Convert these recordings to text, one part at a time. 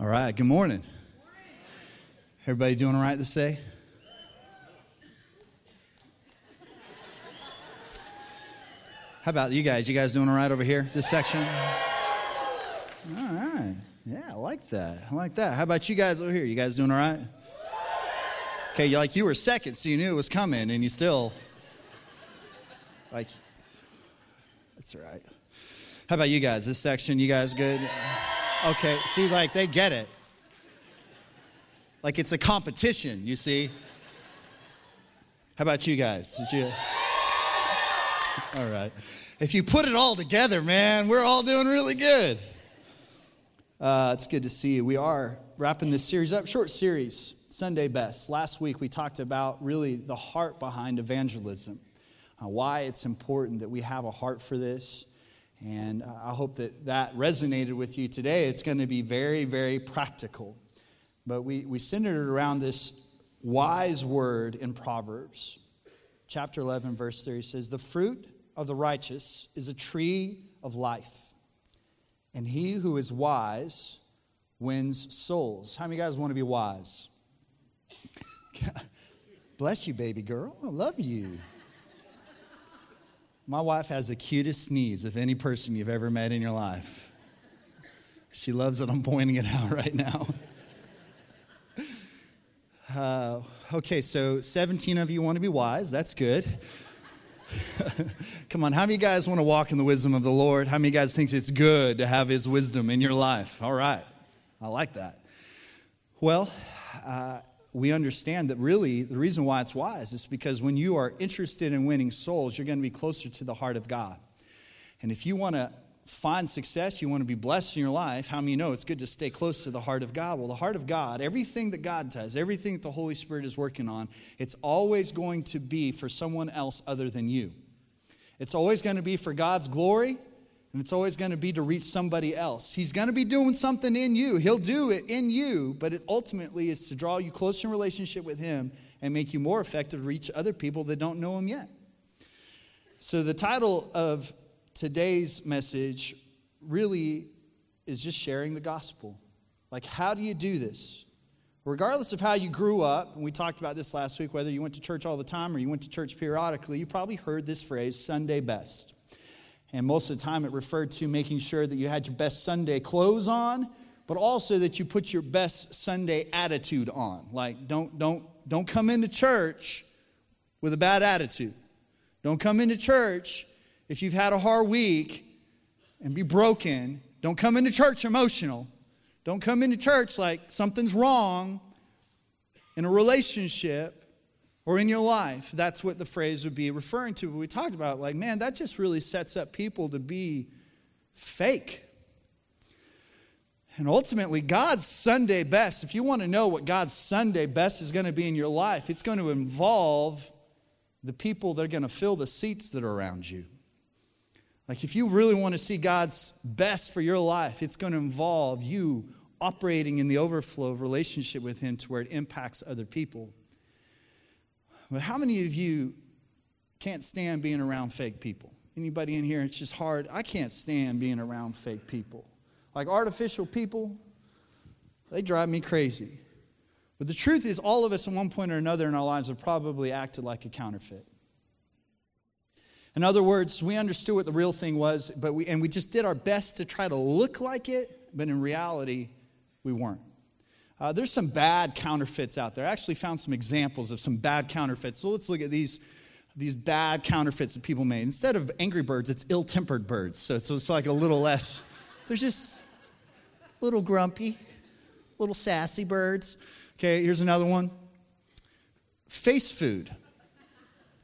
All right, good morning. Everybody doing all right this day? How about you guys? You guys doing all right over here, this section? All right. Yeah, I like that. I like that. How about you guys over here? You guys doing all right? Okay, like you were second, so you knew it was coming, and you still like that's all right. How about you guys? This section, you guys good? Okay, see, like they get it. Like it's a competition, you see. How about you guys? Did you? All right. If you put it all together, man, we're all doing really good. Uh, it's good to see you. We are wrapping this series up, short series, Sunday Best. Last week we talked about really the heart behind evangelism, uh, why it's important that we have a heart for this. And I hope that that resonated with you today. It's going to be very, very practical. But we, we centered it around this wise word in Proverbs. Chapter 11, verse 30 says, The fruit of the righteous is a tree of life, and he who is wise wins souls. How many guys want to be wise? Bless you, baby girl. I love you. My wife has the cutest sneeze of any person you've ever met in your life. She loves that I'm pointing it out right now. Uh, okay, so 17 of you want to be wise. That's good. Come on, how many guys want to walk in the wisdom of the Lord? How many guys think it's good to have His wisdom in your life? All right, I like that. Well, uh, we understand that really the reason why it's wise is because when you are interested in winning souls, you're going to be closer to the heart of God. And if you want to find success, you want to be blessed in your life, how many know it's good to stay close to the heart of God? Well, the heart of God, everything that God does, everything that the Holy Spirit is working on, it's always going to be for someone else other than you. It's always going to be for God's glory and it's always going to be to reach somebody else. He's going to be doing something in you. He'll do it in you, but it ultimately is to draw you closer in relationship with Him and make you more effective to reach other people that don't know Him yet. So, the title of today's message really is just sharing the gospel. Like, how do you do this? Regardless of how you grew up, and we talked about this last week, whether you went to church all the time or you went to church periodically, you probably heard this phrase, Sunday best. And most of the time, it referred to making sure that you had your best Sunday clothes on, but also that you put your best Sunday attitude on. Like, don't, don't, don't come into church with a bad attitude. Don't come into church if you've had a hard week and be broken. Don't come into church emotional. Don't come into church like something's wrong in a relationship or in your life. That's what the phrase would be referring to. But we talked about, like, man, that just really sets up people to be fake. And ultimately, God's Sunday best, if you want to know what God's Sunday best is going to be in your life, it's going to involve the people that are going to fill the seats that are around you. Like, if you really want to see God's best for your life, it's going to involve you operating in the overflow of relationship with Him to where it impacts other people. But how many of you can't stand being around fake people? Anybody in here? It's just hard. I can't stand being around fake people. Like artificial people, they drive me crazy. But the truth is, all of us at one point or another in our lives have probably acted like a counterfeit. In other words, we understood what the real thing was, but we, and we just did our best to try to look like it, but in reality, we weren't. Uh, there's some bad counterfeits out there. I actually found some examples of some bad counterfeits. So let's look at these, these bad counterfeits that people made. Instead of angry birds, it's ill tempered birds. So, so it's like a little less, they're just a little grumpy, little sassy birds. Okay, here's another one face food.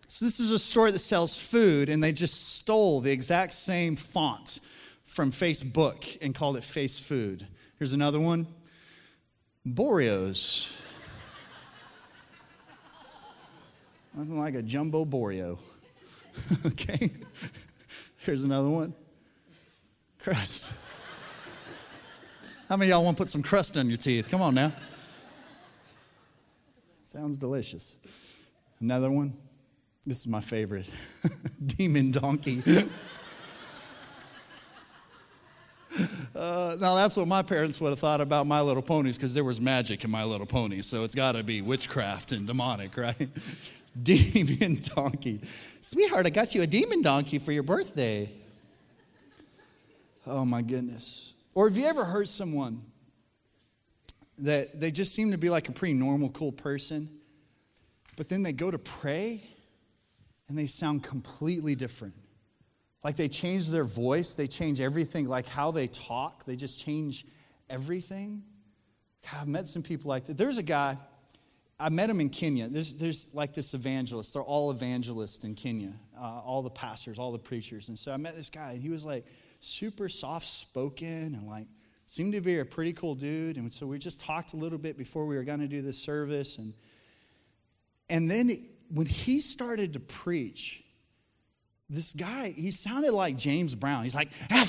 So this is a store that sells food, and they just stole the exact same font from Facebook and called it Face Food. Here's another one Boreos. Nothing like a jumbo Boreo. okay? Here's another one crust. How many y'all want to put some crust on your teeth? Come on now. Sounds delicious. Another one. This is my favorite Demon Donkey. uh, now, that's what my parents would have thought about My Little Ponies because there was magic in My Little Pony, so it's got to be witchcraft and demonic, right? demon donkey. Sweetheart, I got you a demon donkey for your birthday. Oh, my goodness. Or have you ever heard someone that they just seem to be like a pretty normal, cool person, but then they go to pray and they sound completely different? Like they change their voice, they change everything, like how they talk, they just change everything. God, I've met some people like that. There's a guy, I met him in Kenya. There's, there's like this evangelist. They're all evangelists in Kenya, uh, all the pastors, all the preachers. And so I met this guy, and he was like super soft spoken and like seemed to be a pretty cool dude. And so we just talked a little bit before we were going to do this service. And, and then when he started to preach, this guy, he sounded like James Brown. He's like, ah,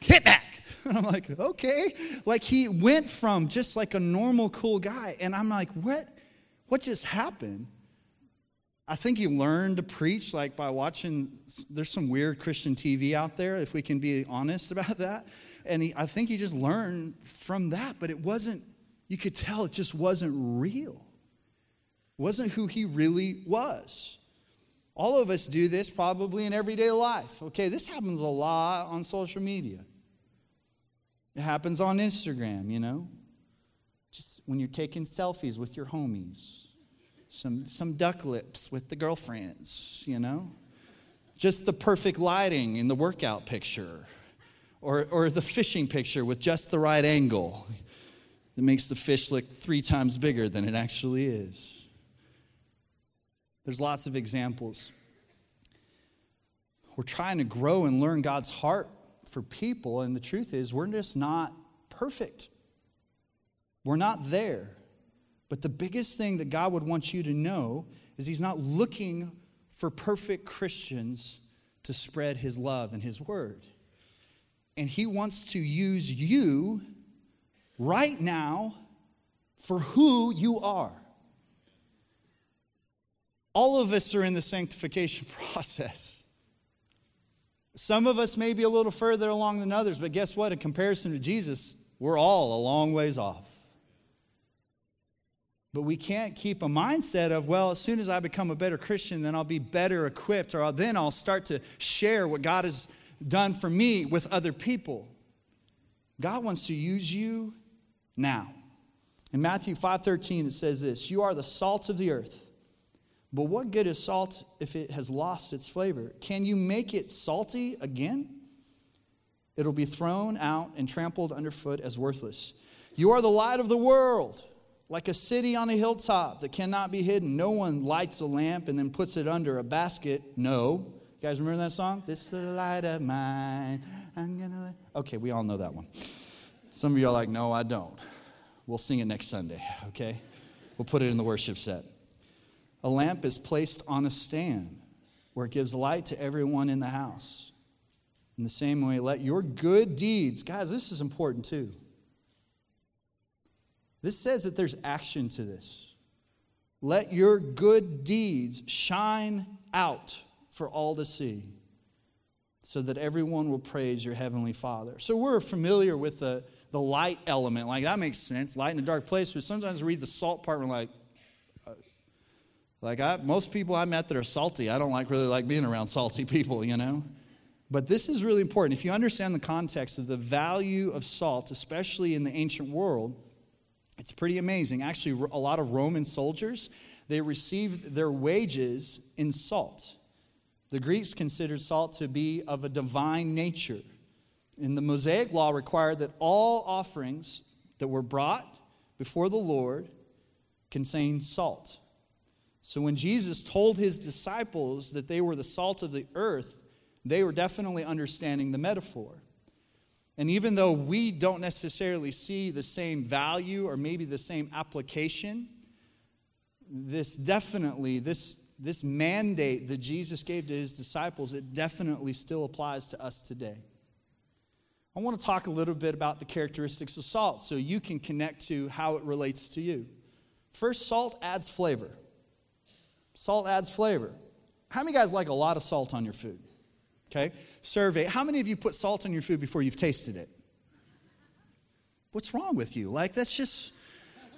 hit back. And I'm like, okay. Like he went from just like a normal, cool guy. And I'm like, what? What just happened? I think he learned to preach like by watching, there's some weird Christian TV out there, if we can be honest about that. And he, I think he just learned from that, but it wasn't, you could tell it just wasn't real. Wasn't who he really was. All of us do this probably in everyday life. Okay, this happens a lot on social media. It happens on Instagram, you know, just when you're taking selfies with your homies, some, some duck lips with the girlfriends, you know, just the perfect lighting in the workout picture, or, or the fishing picture with just the right angle that makes the fish look three times bigger than it actually is. There's lots of examples. We're trying to grow and learn God's heart for people, and the truth is, we're just not perfect. We're not there. But the biggest thing that God would want you to know is He's not looking for perfect Christians to spread His love and His word. And He wants to use you right now for who you are. All of us are in the sanctification process. Some of us may be a little further along than others, but guess what? In comparison to Jesus, we're all a long ways off. But we can't keep a mindset of, well, as soon as I become a better Christian, then I'll be better equipped, or then I'll start to share what God has done for me with other people. God wants to use you now. In Matthew 5:13 it says this, "You are the salt of the earth." But what good is salt if it has lost its flavor? Can you make it salty again? It'll be thrown out and trampled underfoot as worthless. You are the light of the world, like a city on a hilltop that cannot be hidden. No one lights a lamp and then puts it under a basket. No. You guys remember that song? This is the light of mine. I'm gonna. Okay, we all know that one. Some of you are like, no, I don't. We'll sing it next Sunday, okay? We'll put it in the worship set. A lamp is placed on a stand where it gives light to everyone in the house. In the same way, let your good deeds, guys, this is important too. This says that there's action to this. Let your good deeds shine out for all to see, so that everyone will praise your heavenly Father. So we're familiar with the, the light element. Like, that makes sense. Light in a dark place. But sometimes we read the salt part and we're like, like I, most people I met that are salty, I don't like really like being around salty people, you know. But this is really important. If you understand the context of the value of salt, especially in the ancient world, it's pretty amazing. Actually, a lot of Roman soldiers, they received their wages in salt. The Greeks considered salt to be of a divine nature. And the Mosaic law required that all offerings that were brought before the Lord contained salt. So when Jesus told his disciples that they were the salt of the earth, they were definitely understanding the metaphor. And even though we don't necessarily see the same value or maybe the same application, this definitely, this, this mandate that Jesus gave to his disciples, it definitely still applies to us today. I want to talk a little bit about the characteristics of salt so you can connect to how it relates to you. First, salt adds flavor. Salt adds flavor. How many guys like a lot of salt on your food? Okay? Survey. How many of you put salt on your food before you've tasted it? What's wrong with you? Like, that's just,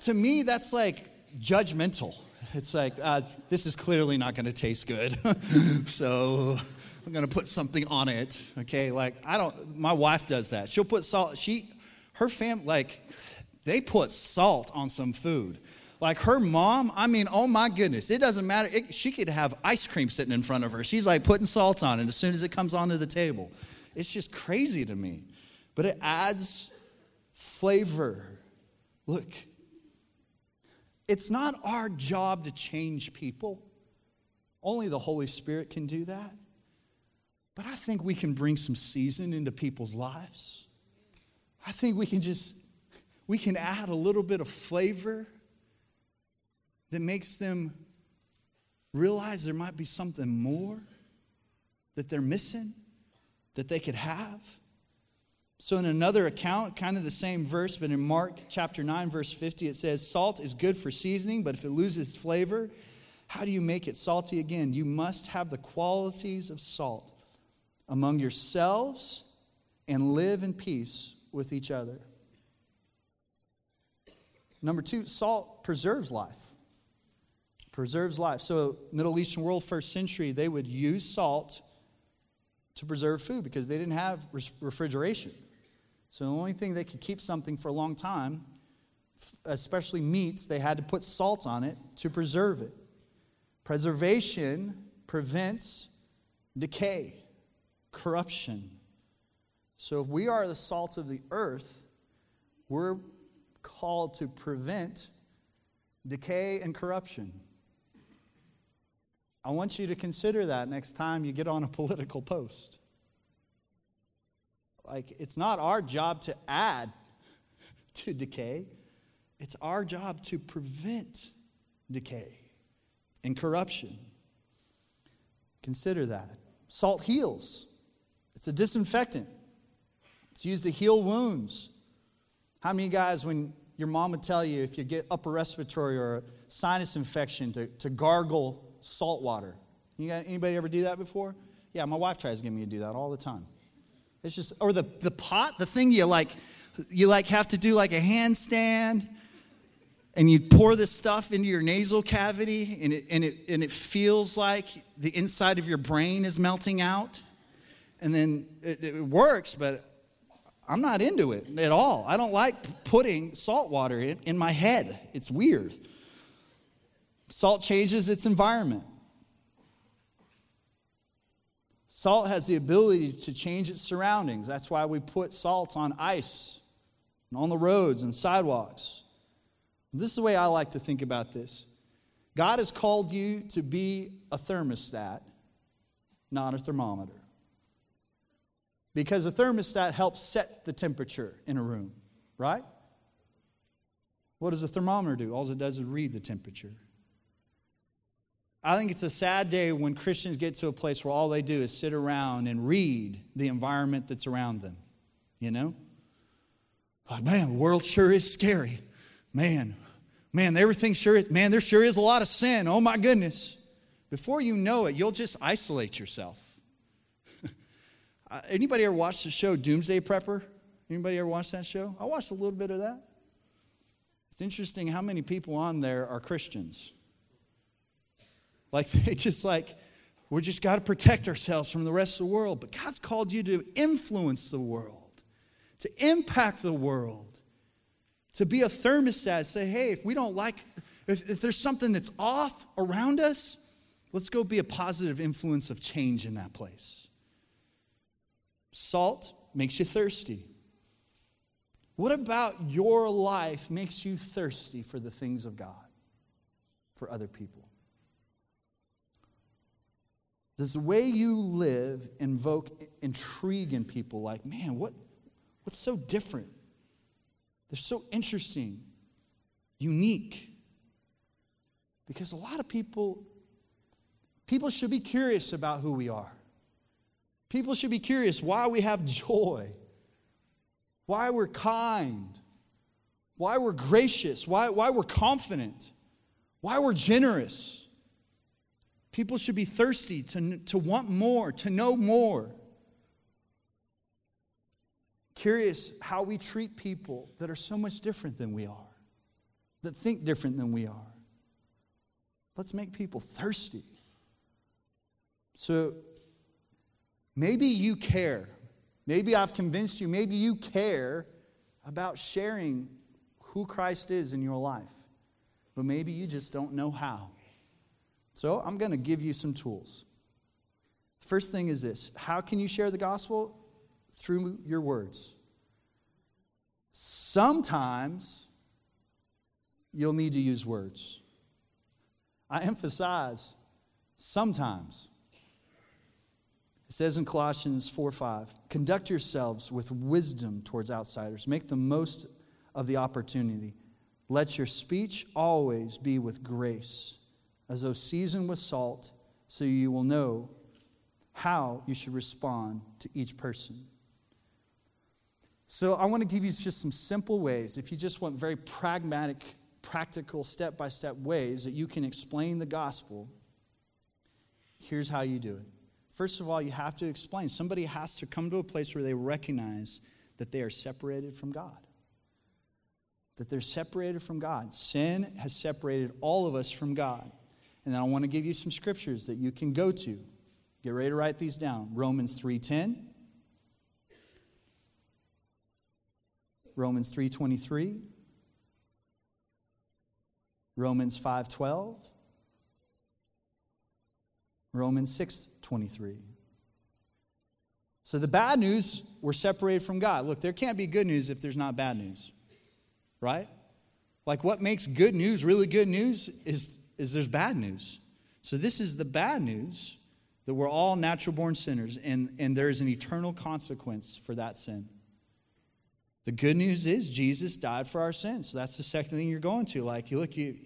to me, that's like judgmental. It's like, uh, this is clearly not going to taste good. so I'm going to put something on it. Okay? Like, I don't, my wife does that. She'll put salt, she, her fam, like, they put salt on some food. Like her mom, I mean, oh my goodness, it doesn't matter. It, she could have ice cream sitting in front of her. She's like putting salt on it as soon as it comes onto the table. It's just crazy to me. But it adds flavor. Look, it's not our job to change people, only the Holy Spirit can do that. But I think we can bring some season into people's lives. I think we can just we can add a little bit of flavor that makes them realize there might be something more that they're missing that they could have. So, in another account, kind of the same verse, but in Mark chapter 9, verse 50, it says, Salt is good for seasoning, but if it loses flavor, how do you make it salty again? You must have the qualities of salt among yourselves and live in peace with each other. Number two, salt preserves life preserves life. So, Middle Eastern world, first century, they would use salt to preserve food because they didn't have refrigeration. So, the only thing they could keep something for a long time, especially meats, they had to put salt on it to preserve it. Preservation prevents decay, corruption. So, if we are the salt of the earth, we're called to prevent decay and corruption. I want you to consider that next time you get on a political post. Like, it's not our job to add to decay, it's our job to prevent decay and corruption. Consider that. Salt heals, it's a disinfectant, it's used to heal wounds. How many guys, when your mom would tell you if you get upper respiratory or sinus infection, to, to gargle salt water. You got anybody ever do that before? Yeah, my wife tries to get me to do that all the time. It's just, or the, the pot, the thing you like, you like have to do like a handstand and you pour this stuff into your nasal cavity and it, and it, and it feels like the inside of your brain is melting out. And then it, it works, but I'm not into it at all. I don't like putting salt water in, in my head. It's weird. Salt changes its environment. Salt has the ability to change its surroundings. That's why we put salt on ice and on the roads and sidewalks. This is the way I like to think about this God has called you to be a thermostat, not a thermometer. Because a thermostat helps set the temperature in a room, right? What does a thermometer do? All it does is read the temperature. I think it's a sad day when Christians get to a place where all they do is sit around and read the environment that's around them. You know? Like, man, the world sure is scary. Man, man, everything sure is, man, there sure is a lot of sin. Oh my goodness. Before you know it, you'll just isolate yourself. Uh, anybody ever watched the show Doomsday Prepper? Anybody ever watched that show? I watched a little bit of that. It's interesting how many people on there are Christians. Like they just like, we just got to protect ourselves from the rest of the world. But God's called you to influence the world, to impact the world, to be a thermostat. Say, hey, if we don't like, if, if there's something that's off around us, let's go be a positive influence of change in that place. Salt makes you thirsty. What about your life makes you thirsty for the things of God, for other people? Does the way you live invoke intrigue in people like, man, what, what's so different? They're so interesting, unique. Because a lot of people, people should be curious about who we are. People should be curious why we have joy, why we're kind, why we're gracious, why, why we're confident, why we're generous. People should be thirsty to, to want more, to know more. Curious how we treat people that are so much different than we are, that think different than we are. Let's make people thirsty. So maybe you care. Maybe I've convinced you. Maybe you care about sharing who Christ is in your life, but maybe you just don't know how. So I'm going to give you some tools. First thing is this how can you share the gospel? Through your words. Sometimes you'll need to use words. I emphasize sometimes. It says in Colossians 4 5, conduct yourselves with wisdom towards outsiders. Make the most of the opportunity. Let your speech always be with grace, as though seasoned with salt, so you will know how you should respond to each person. So, I want to give you just some simple ways. If you just want very pragmatic, practical, step by step ways that you can explain the gospel, here's how you do it. First of all, you have to explain. Somebody has to come to a place where they recognize that they are separated from God. That they're separated from God. Sin has separated all of us from God. And then I want to give you some scriptures that you can go to. Get ready to write these down. Romans 3:10. Romans 3:23. Romans 5:12. Romans 6:23. So the bad news, we're separated from God. Look, there can't be good news if there's not bad news. Right? Like what makes good news really good news is, is there's bad news. So this is the bad news that we're all natural born sinners and, and there is an eternal consequence for that sin. The good news is Jesus died for our sins. So that's the second thing you're going to. Like, you look, you,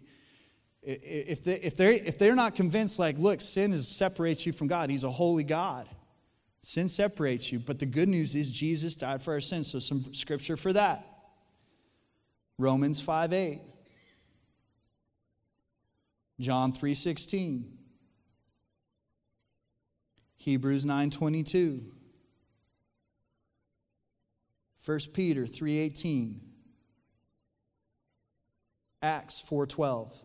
if, they, if, they're, if they're not convinced, like, look, sin is, separates you from God, He's a holy God. Sin separates you, but the good news is Jesus died for our sins. So, some scripture for that Romans 5 8, John 3:16 Hebrews 9 22. 1 Peter 3:18 Acts 4:12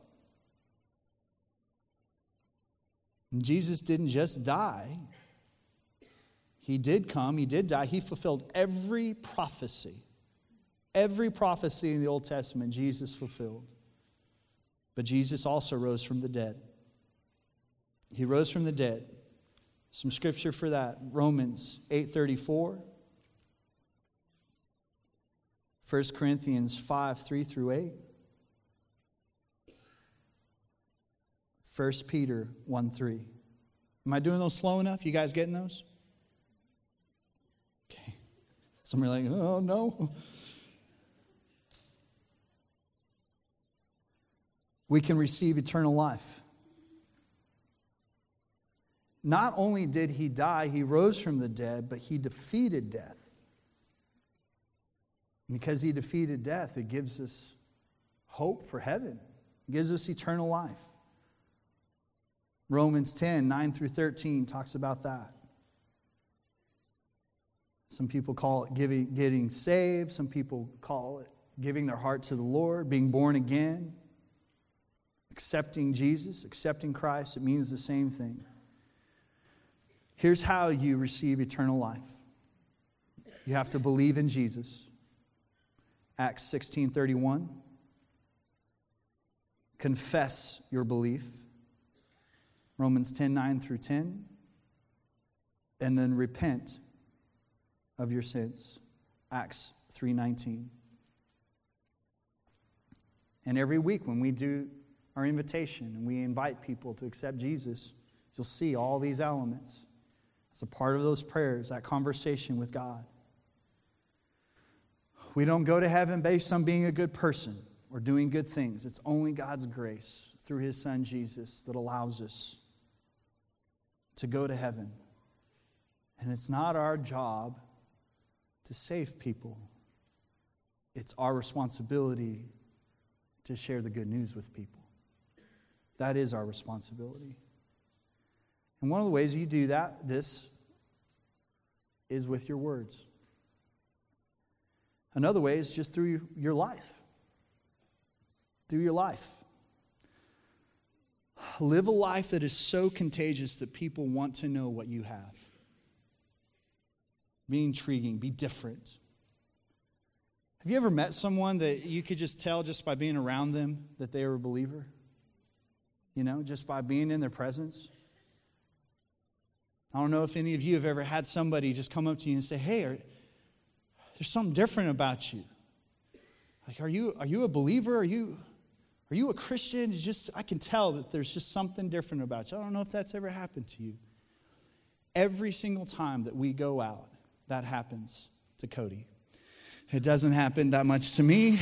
Jesus didn't just die. He did come, he did die. He fulfilled every prophecy. Every prophecy in the Old Testament Jesus fulfilled. But Jesus also rose from the dead. He rose from the dead. Some scripture for that. Romans 8:34. 1 Corinthians 5, 3 through 8. 1 Peter 1 3. Am I doing those slow enough? You guys getting those? Okay. Some are like, oh no. We can receive eternal life. Not only did he die, he rose from the dead, but he defeated death. Because he defeated death, it gives us hope for heaven, it gives us eternal life. Romans 10, 9 through 13 talks about that. Some people call it giving, getting saved. Some people call it giving their heart to the Lord, being born again, accepting Jesus, accepting Christ. It means the same thing. Here's how you receive eternal life you have to believe in Jesus. Acts 16:31 Confess your belief. Romans 10:9 9 through 10. And then repent of your sins. Acts 3:19. And every week when we do our invitation and we invite people to accept Jesus, you'll see all these elements as a part of those prayers, that conversation with God. We don't go to heaven based on being a good person or doing good things. It's only God's grace through his son Jesus that allows us to go to heaven. And it's not our job to save people, it's our responsibility to share the good news with people. That is our responsibility. And one of the ways you do that, this, is with your words. Another way is just through your life. Through your life. Live a life that is so contagious that people want to know what you have. Be intriguing, be different. Have you ever met someone that you could just tell just by being around them that they are a believer? You know, just by being in their presence? I don't know if any of you have ever had somebody just come up to you and say, Hey, are, there's something different about you. Like, are you, are you a believer? Are you, are you a Christian? Just, I can tell that there's just something different about you. I don't know if that's ever happened to you. Every single time that we go out, that happens to Cody. It doesn't happen that much to me,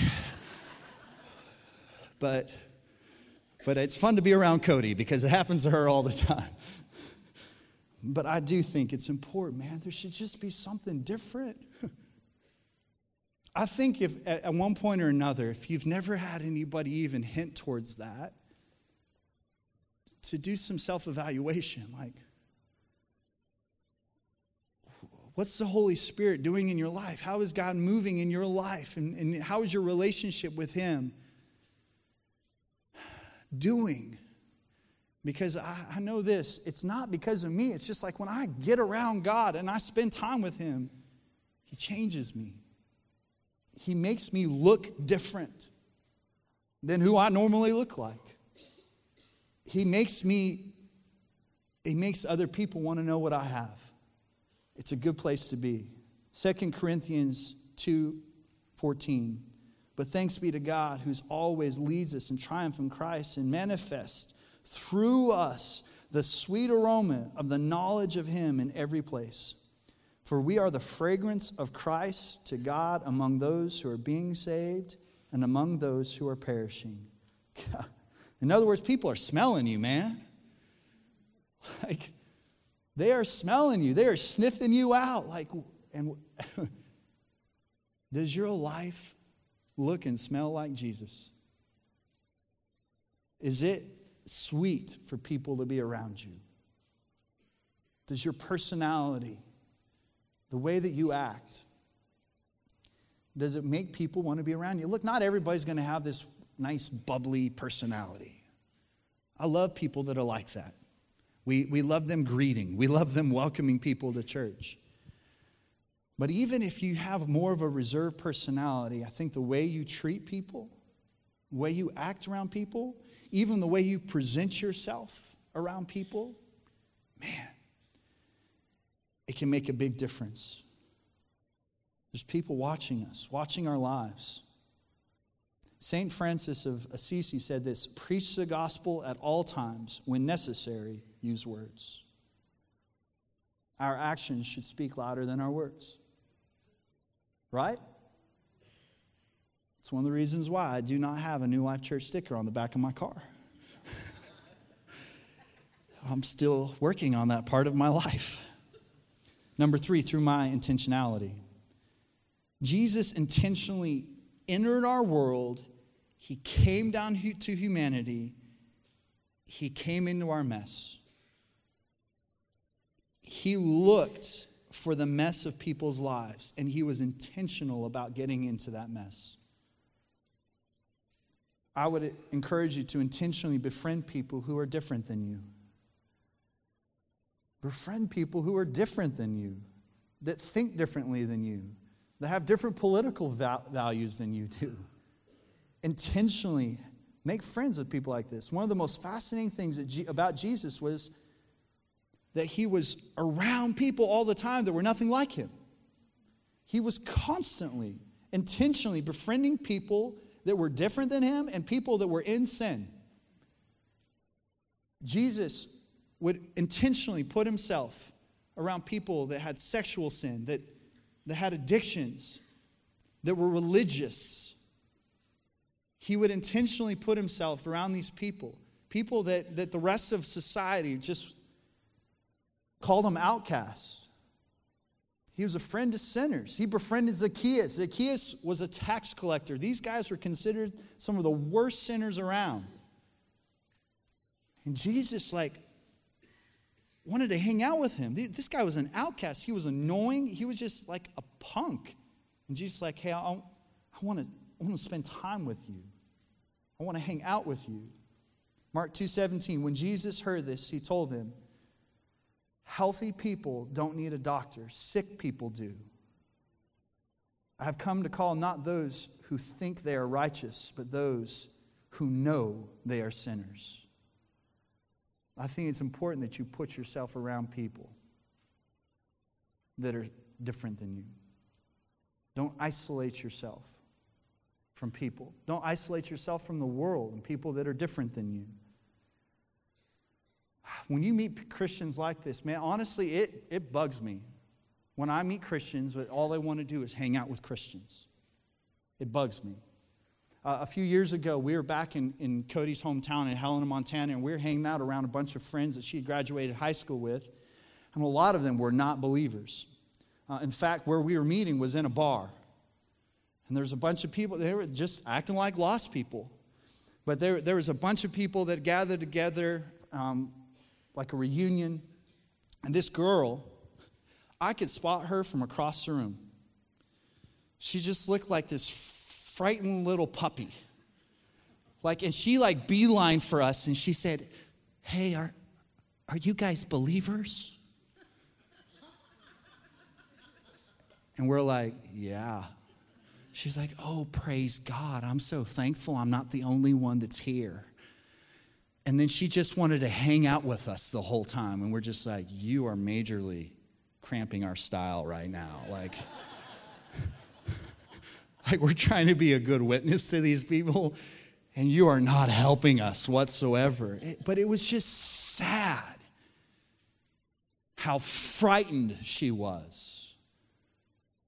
but, but it's fun to be around Cody because it happens to her all the time. But I do think it's important, man. There should just be something different. I think if at one point or another, if you've never had anybody even hint towards that, to do some self evaluation like, what's the Holy Spirit doing in your life? How is God moving in your life? And, and how is your relationship with Him doing? Because I, I know this, it's not because of me. It's just like when I get around God and I spend time with Him, He changes me he makes me look different than who I normally look like. He makes me, he makes other people want to know what I have. It's a good place to be. 2 Corinthians 2 14. But thanks be to God who's always leads us in triumph in Christ and manifests through us the sweet aroma of the knowledge of Him in every place. For we are the fragrance of Christ to God among those who are being saved and among those who are perishing. In other words, people are smelling you, man. Like, they are smelling you, they are sniffing you out. Like, and does your life look and smell like Jesus? Is it sweet for people to be around you? Does your personality the way that you act, does it make people want to be around you? Look, not everybody's going to have this nice, bubbly personality. I love people that are like that. We, we love them greeting, we love them welcoming people to church. But even if you have more of a reserved personality, I think the way you treat people, the way you act around people, even the way you present yourself around people, man, it can make a big difference. There's people watching us, watching our lives. St. Francis of Assisi said this preach the gospel at all times. When necessary, use words. Our actions should speak louder than our words. Right? It's one of the reasons why I do not have a New Life Church sticker on the back of my car. I'm still working on that part of my life. Number three, through my intentionality. Jesus intentionally entered our world, He came down to humanity, He came into our mess. He looked for the mess of people's lives, and He was intentional about getting into that mess. I would encourage you to intentionally befriend people who are different than you. Befriend people who are different than you, that think differently than you, that have different political val- values than you do. Intentionally make friends with people like this. One of the most fascinating things G- about Jesus was that he was around people all the time that were nothing like him. He was constantly, intentionally befriending people that were different than him and people that were in sin. Jesus would intentionally put himself around people that had sexual sin, that, that had addictions, that were religious. He would intentionally put himself around these people, people that, that the rest of society just called him outcast. He was a friend to sinners. He befriended Zacchaeus. Zacchaeus was a tax collector. These guys were considered some of the worst sinners around. And Jesus, like, wanted to hang out with him. This guy was an outcast. He was annoying. He was just like a punk. And Jesus like, hey, I, I want to I want to spend time with you. I want to hang out with you. Mark 2:17 When Jesus heard this, he told them, Healthy people don't need a doctor, sick people do. I have come to call not those who think they are righteous, but those who know they are sinners. I think it's important that you put yourself around people that are different than you. Don't isolate yourself from people. Don't isolate yourself from the world and people that are different than you. When you meet Christians like this, man, honestly, it, it bugs me. When I meet Christians, all they want to do is hang out with Christians. It bugs me. Uh, a few years ago, we were back in, in Cody's hometown in Helena, Montana, and we were hanging out around a bunch of friends that she had graduated high school with. And a lot of them were not believers. Uh, in fact, where we were meeting was in a bar. And there was a bunch of people, they were just acting like lost people. But there, there was a bunch of people that gathered together, um, like a reunion. And this girl, I could spot her from across the room. She just looked like this frightened little puppy. Like, and she like beeline for us and she said, Hey, are, are you guys believers? And we're like, Yeah. She's like, Oh, praise God. I'm so thankful I'm not the only one that's here. And then she just wanted to hang out with us the whole time. And we're just like, You are majorly cramping our style right now. Like, like we're trying to be a good witness to these people, and you are not helping us whatsoever. It, but it was just sad how frightened she was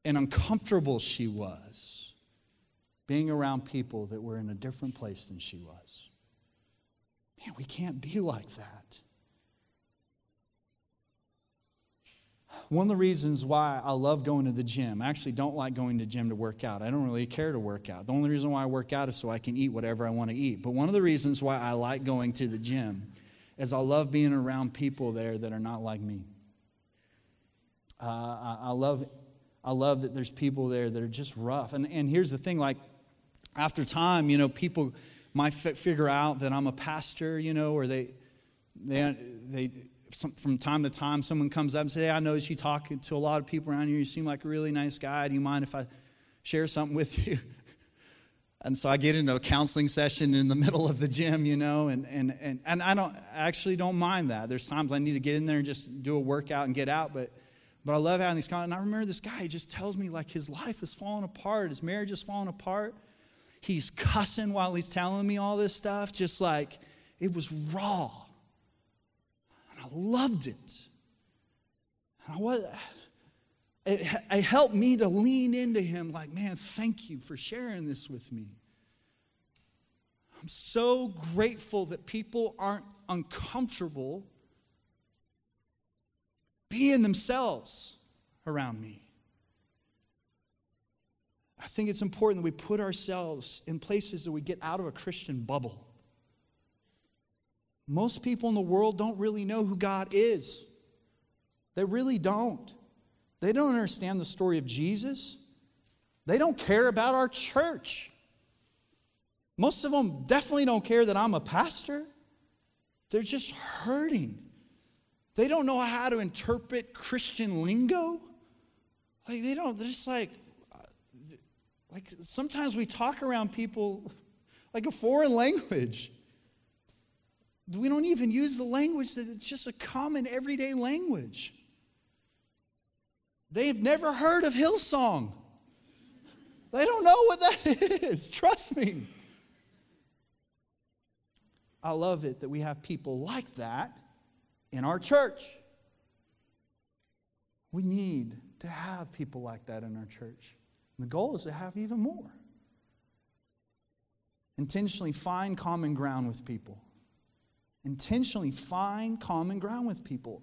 and uncomfortable she was being around people that were in a different place than she was. Man, we can't be like that. one of the reasons why I love going to the gym, I actually don't like going to the gym to work out. I don't really care to work out. The only reason why I work out is so I can eat whatever I want to eat. But one of the reasons why I like going to the gym is I love being around people there that are not like me. Uh, I, I, love, I love that there's people there that are just rough. And, and here's the thing like, after time, you know, people might figure out that I'm a pastor, you know, or they, they, they, some, from time to time, someone comes up and says, hey, I noticed you talking to a lot of people around here. You seem like a really nice guy. Do you mind if I share something with you? And so I get into a counseling session in the middle of the gym, you know, and, and, and, and I don't actually don't mind that. There's times I need to get in there and just do a workout and get out, but but I love having these And I remember this guy, he just tells me like his life is falling apart, his marriage is falling apart. He's cussing while he's telling me all this stuff, just like it was raw. And I loved it. And I was, it, it helped me to lean into him like, man, thank you for sharing this with me. I'm so grateful that people aren't uncomfortable being themselves around me. I think it's important that we put ourselves in places that we get out of a Christian bubble. Most people in the world don't really know who God is. They really don't. They don't understand the story of Jesus. They don't care about our church. Most of them definitely don't care that I'm a pastor. They're just hurting. They don't know how to interpret Christian lingo. Like, they don't, they're just like, like sometimes we talk around people like a foreign language. We don't even use the language that it's just a common everyday language. They've never heard of Hillsong. They don't know what that is. Trust me. I love it that we have people like that in our church. We need to have people like that in our church. And the goal is to have even more. Intentionally find common ground with people. Intentionally find common ground with people.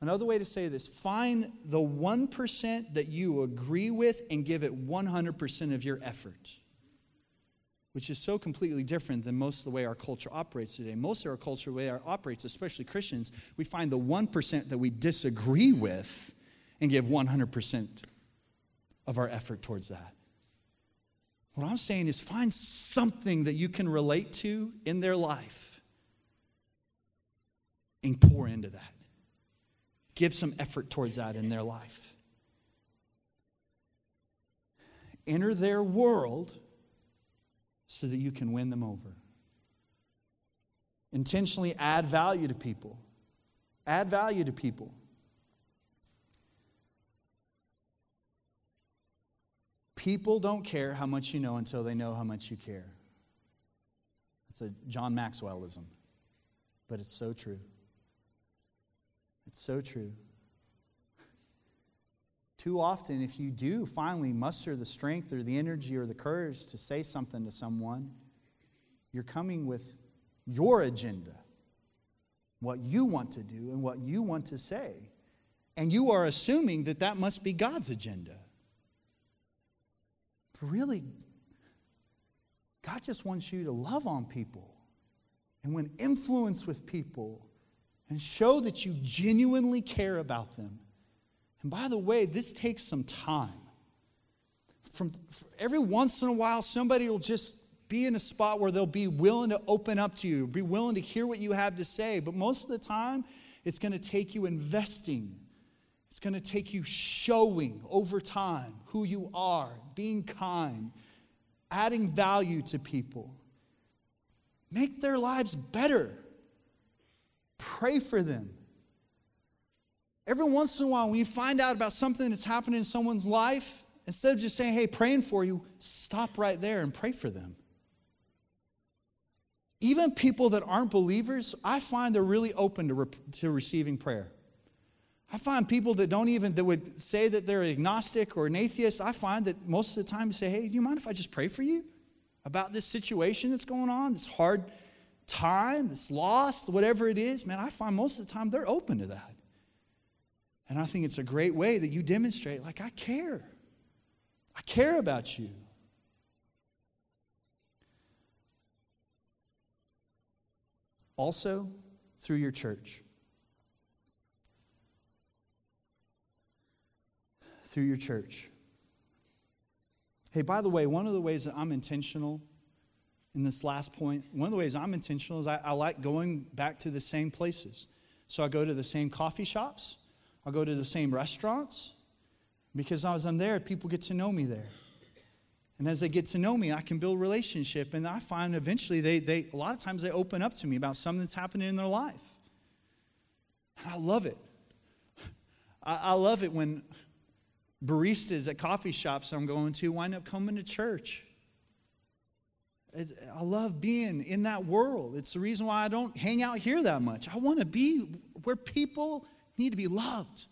Another way to say this find the 1% that you agree with and give it 100% of your effort, which is so completely different than most of the way our culture operates today. Most of our culture, the way it operates, especially Christians, we find the 1% that we disagree with and give 100% of our effort towards that. What I'm saying is find something that you can relate to in their life and pour into that. Give some effort towards that in their life. Enter their world so that you can win them over. Intentionally add value to people. Add value to people. People don't care how much you know until they know how much you care. It's a John Maxwellism, but it's so true. It's so true. Too often, if you do finally muster the strength or the energy or the courage to say something to someone, you're coming with your agenda, what you want to do and what you want to say. And you are assuming that that must be God's agenda. But really, God just wants you to love on people and win influence with people and show that you genuinely care about them. And by the way, this takes some time. From every once in a while, somebody will just be in a spot where they'll be willing to open up to you, be willing to hear what you have to say. But most of the time, it's going to take you investing it's going to take you showing over time who you are, being kind, adding value to people. Make their lives better. Pray for them. Every once in a while, when you find out about something that's happening in someone's life, instead of just saying, hey, praying for you, stop right there and pray for them. Even people that aren't believers, I find they're really open to, re- to receiving prayer. I find people that don't even, that would say that they're agnostic or an atheist, I find that most of the time say, hey, do you mind if I just pray for you about this situation that's going on, this hard time, this loss, whatever it is? Man, I find most of the time they're open to that. And I think it's a great way that you demonstrate, like, I care. I care about you. Also, through your church. Through your church. Hey, by the way, one of the ways that I'm intentional in this last point, one of the ways I'm intentional is I, I like going back to the same places. So I go to the same coffee shops, I go to the same restaurants, because as I'm there, people get to know me there. And as they get to know me, I can build relationship. And I find eventually they, they a lot of times they open up to me about something that's happening in their life. And I love it. I, I love it when baristas at coffee shops I'm going to wind up coming to church. I love being in that world. It's the reason why I don't hang out here that much. I want to be where people need to be loved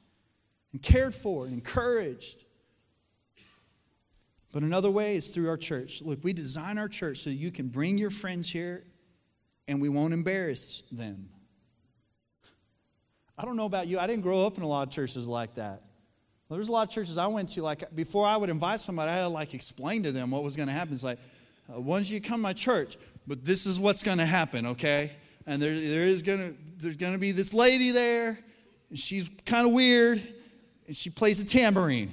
and cared for and encouraged. But another way is through our church. Look, we design our church so you can bring your friends here and we won't embarrass them. I don't know about you, I didn't grow up in a lot of churches like that. Well, there's a lot of churches I went to, like, before I would invite somebody, I had to, like, explain to them what was going to happen. It's like, uh, once you come to my church, but this is what's going to happen, okay? And there, there is going to, there's going to be this lady there, and she's kind of weird, and she plays the tambourine.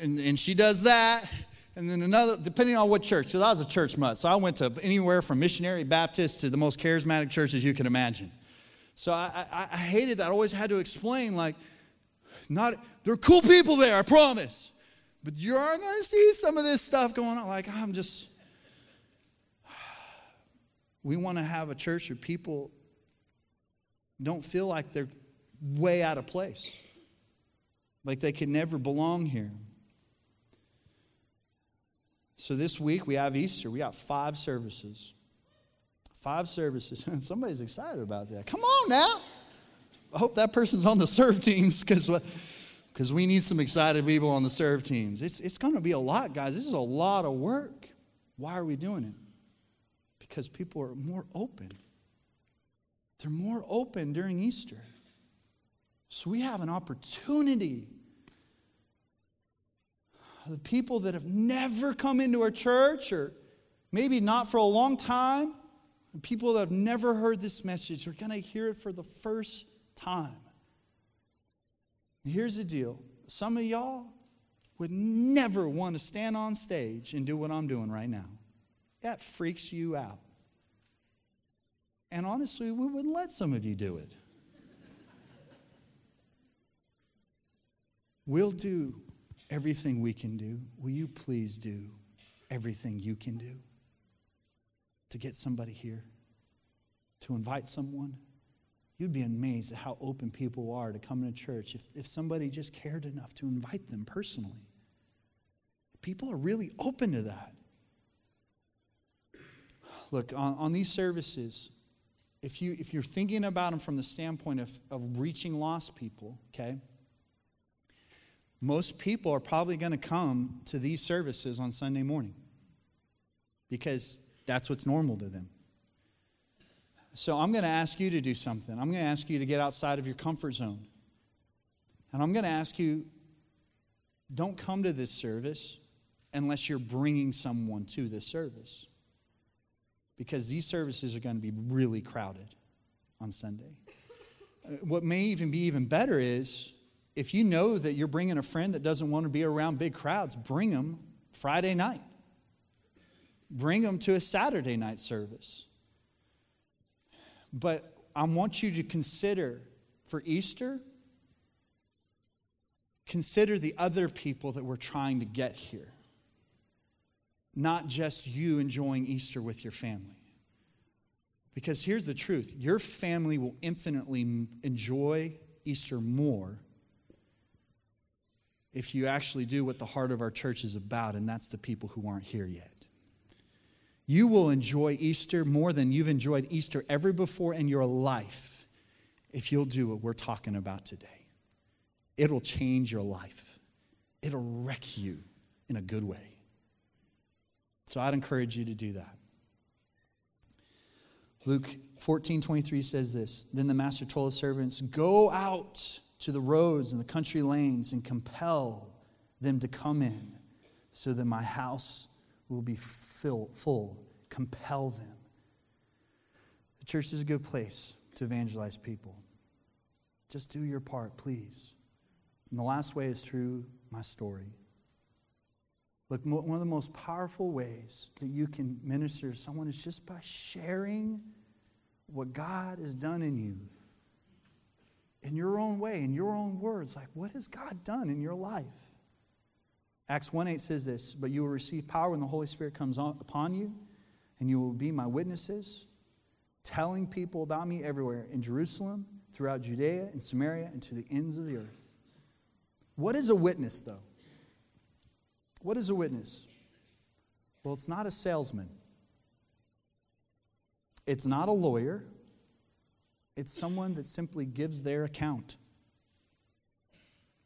And, and she does that. And then another, depending on what church, because I was a church mutt, so I went to anywhere from missionary Baptist to the most charismatic churches you can imagine. So I, I, I hated that. I always had to explain, like, not, they're cool people there, I promise. But you're going to see some of this stuff going on. Like, I'm just. We want to have a church where people don't feel like they're way out of place, like they can never belong here. So this week we have Easter. We got five services. Five services. Somebody's excited about that. Come on now. I hope that person's on the serve teams because because uh, we need some excited people on the serve teams. It's, it's going to be a lot, guys. This is a lot of work. Why are we doing it? Because people are more open. They're more open during Easter. So we have an opportunity. The people that have never come into our church, or maybe not for a long time, people that have never heard this message are going to hear it for the first time. Here's the deal some of y'all, would never want to stand on stage and do what I'm doing right now. That freaks you out. And honestly, we wouldn't let some of you do it. we'll do everything we can do. Will you please do everything you can do to get somebody here, to invite someone? You'd be amazed at how open people are to come to church if, if somebody just cared enough to invite them personally. People are really open to that. Look, on, on these services, if, you, if you're thinking about them from the standpoint of, of reaching lost people, okay, most people are probably going to come to these services on Sunday morning because that's what's normal to them. So I'm going to ask you to do something. I'm going to ask you to get outside of your comfort zone. And I'm going to ask you don't come to this service unless you're bringing someone to this service. Because these services are going to be really crowded on Sunday. Uh, what may even be even better is if you know that you're bringing a friend that doesn't want to be around big crowds, bring them Friday night. Bring them to a Saturday night service. But I want you to consider for Easter, consider the other people that we're trying to get here, not just you enjoying Easter with your family. Because here's the truth your family will infinitely enjoy Easter more if you actually do what the heart of our church is about, and that's the people who aren't here yet. You will enjoy Easter more than you've enjoyed Easter ever before in your life if you'll do what we're talking about today. It'll change your life, it'll wreck you in a good way. So I'd encourage you to do that. Luke 14 23 says this Then the master told his servants, Go out to the roads and the country lanes and compel them to come in so that my house will be fill, full. Compel them. The church is a good place to evangelize people. Just do your part, please. And the last way is through my story. Look, one of the most powerful ways that you can minister to someone is just by sharing what God has done in you in your own way, in your own words. Like, what has God done in your life? Acts 1 8 says this, but you will receive power when the Holy Spirit comes upon you, and you will be my witnesses, telling people about me everywhere in Jerusalem, throughout Judea and Samaria, and to the ends of the earth. What is a witness, though? What is a witness? Well, it's not a salesman, it's not a lawyer, it's someone that simply gives their account.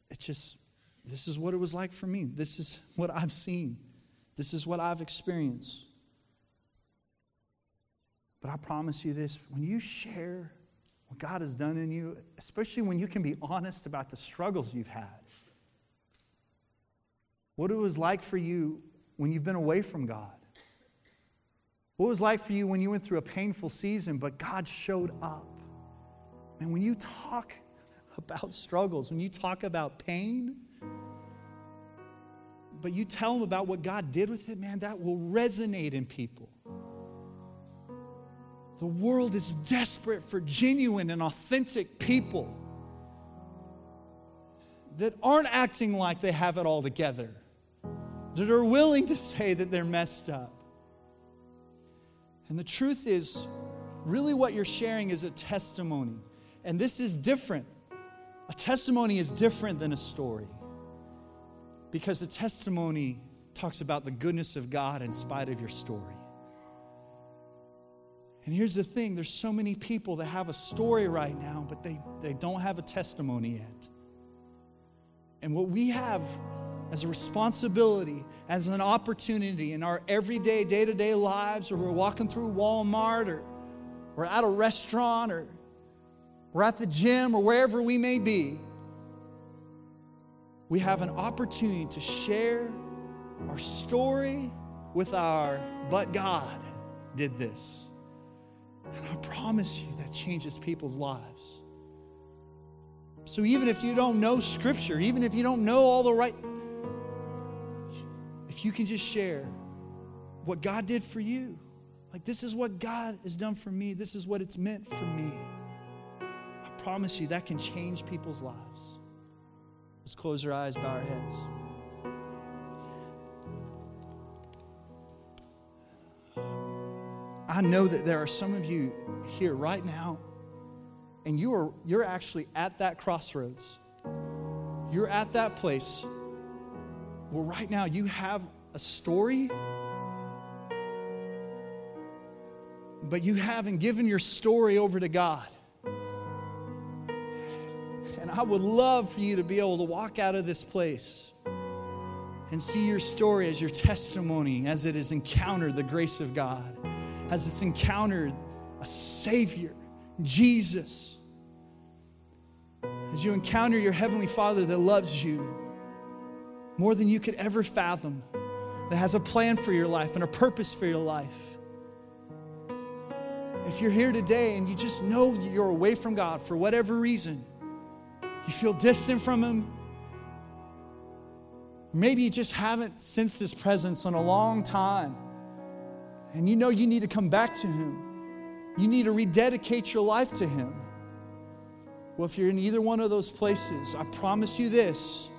It's just this is what it was like for me. This is what I've seen. This is what I've experienced. But I promise you this when you share what God has done in you, especially when you can be honest about the struggles you've had, what it was like for you when you've been away from God, what it was like for you when you went through a painful season, but God showed up. And when you talk about struggles, when you talk about pain, but you tell them about what God did with it, man, that will resonate in people. The world is desperate for genuine and authentic people that aren't acting like they have it all together, that are willing to say that they're messed up. And the truth is, really, what you're sharing is a testimony. And this is different. A testimony is different than a story because the testimony talks about the goodness of God in spite of your story. And here's the thing there's so many people that have a story right now, but they, they don't have a testimony yet. And what we have as a responsibility, as an opportunity in our everyday, day to day lives, or we're walking through Walmart, or we're at a restaurant, or we're at the gym, or wherever we may be, we have an opportunity to share our story with our, but God did this. And I promise you that changes people's lives. So even if you don't know scripture, even if you don't know all the right, if you can just share what God did for you. Like, this is what God has done for me, this is what it's meant for me. I promise you that can change people's lives. Let's close our eyes, bow our heads. I know that there are some of you here right now, and you are you're actually at that crossroads. You're at that place where right now you have a story, but you haven't given your story over to God. I would love for you to be able to walk out of this place and see your story as your testimony as it has encountered the grace of God as it's encountered a Savior, Jesus. As you encounter your Heavenly Father that loves you more than you could ever fathom, that has a plan for your life and a purpose for your life. If you're here today and you just know you're away from God for whatever reason, you feel distant from Him, maybe you just haven't sensed His presence in a long time and you know you need to come back to Him. You need to rededicate your life to Him. Well, if you're in either one of those places, I promise you this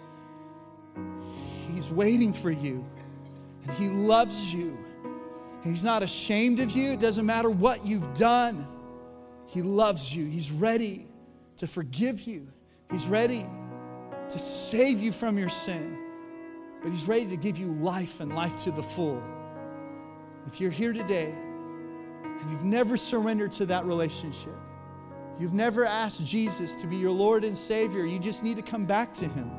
He's waiting for you, and He loves you. And He's not ashamed of you. It doesn't matter what you've done, He loves you. He's ready to forgive you, He's ready to save you from your sin, but He's ready to give you life and life to the full. If you're here today and you've never surrendered to that relationship, you've never asked Jesus to be your Lord and Savior, you just need to come back to Him.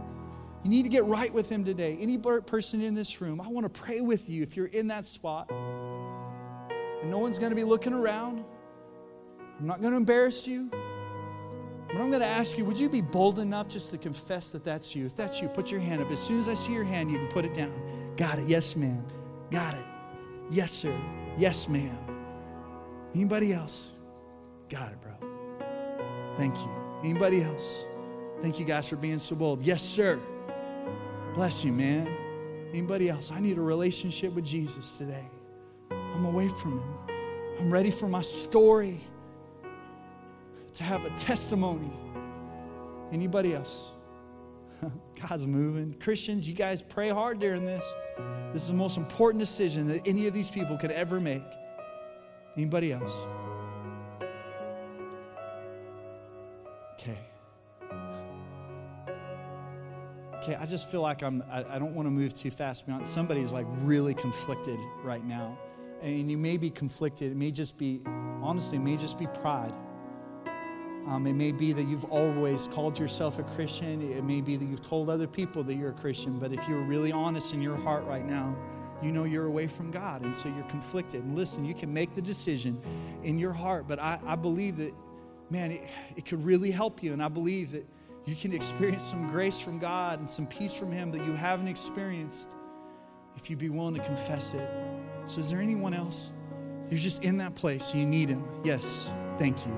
You need to get right with Him today. Any person in this room, I want to pray with you if you're in that spot. And no one's going to be looking around. I'm not going to embarrass you. But I'm going to ask you, would you be bold enough just to confess that that's you? If that's you, put your hand up. As soon as I see your hand, you can put it down. Got it. Yes, ma'am. Got it. Yes, sir. Yes, ma'am. Anybody else? Got it, bro. Thank you. Anybody else? Thank you guys for being so bold. Yes, sir. Bless you, man. Anybody else? I need a relationship with Jesus today. I'm away from him. I'm ready for my story to have a testimony. Anybody else? God's moving. Christians, you guys pray hard during this. This is the most important decision that any of these people could ever make. Anybody else? Okay. Okay, I just feel like I'm, I, I don't want to move too fast. Beyond. Somebody's like really conflicted right now. And you may be conflicted. It may just be, honestly, it may just be pride. Um, it may be that you've always called yourself a Christian. It may be that you've told other people that you're a Christian. But if you're really honest in your heart right now, you know you're away from God. And so you're conflicted. And listen, you can make the decision in your heart. But I, I believe that, man, it, it could really help you. And I believe that you can experience some grace from God and some peace from Him that you haven't experienced if you'd be willing to confess it. So, is there anyone else? You're just in that place. You need Him. Yes. Thank you.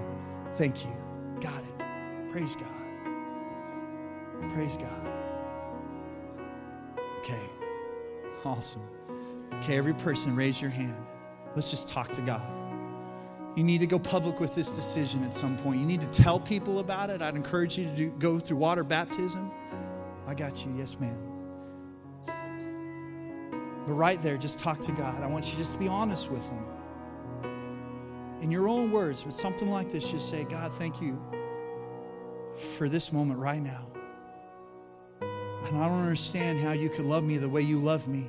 Thank you. Got it. Praise God. Praise God. Okay. Awesome. Okay, every person, raise your hand. Let's just talk to God. You need to go public with this decision at some point. You need to tell people about it. I'd encourage you to do, go through water baptism. I got you. Yes, ma'am. But right there, just talk to God. I want you to just be honest with Him in your own words, with something like this, just say, God, thank you for this moment right now. And I don't understand how you could love me the way you love me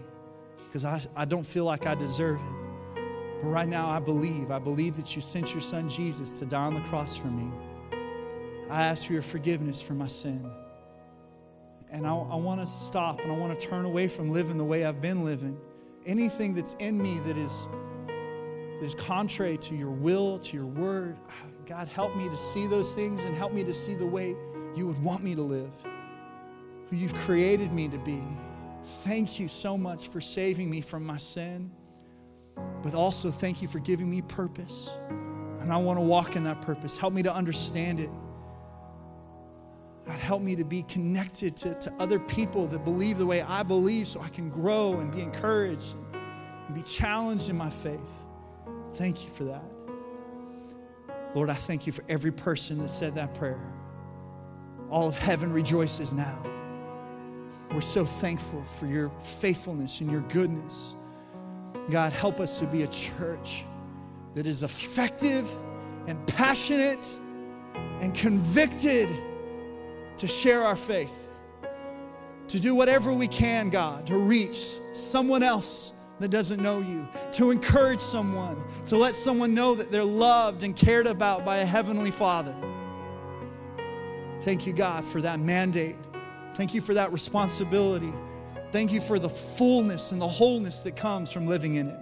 because I, I don't feel like I deserve it. But right now, I believe. I believe that you sent your son Jesus to die on the cross for me. I ask for your forgiveness for my sin. And I, I want to stop and I want to turn away from living the way I've been living. Anything that's in me that is that is contrary to your will, to your word. God, help me to see those things and help me to see the way you would want me to live, who you've created me to be. Thank you so much for saving me from my sin, but also thank you for giving me purpose. And I want to walk in that purpose. Help me to understand it. God, help me to be connected to, to other people that believe the way I believe so I can grow and be encouraged and be challenged in my faith. Thank you for that. Lord, I thank you for every person that said that prayer. All of heaven rejoices now. We're so thankful for your faithfulness and your goodness. God, help us to be a church that is effective and passionate and convicted to share our faith, to do whatever we can, God, to reach someone else that doesn't know you, to encourage someone, to let someone know that they're loved and cared about by a heavenly Father. Thank you, God, for that mandate. Thank you for that responsibility. Thank you for the fullness and the wholeness that comes from living in it.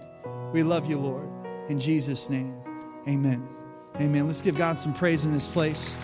We love you, Lord. In Jesus' name, amen. Amen. Let's give God some praise in this place.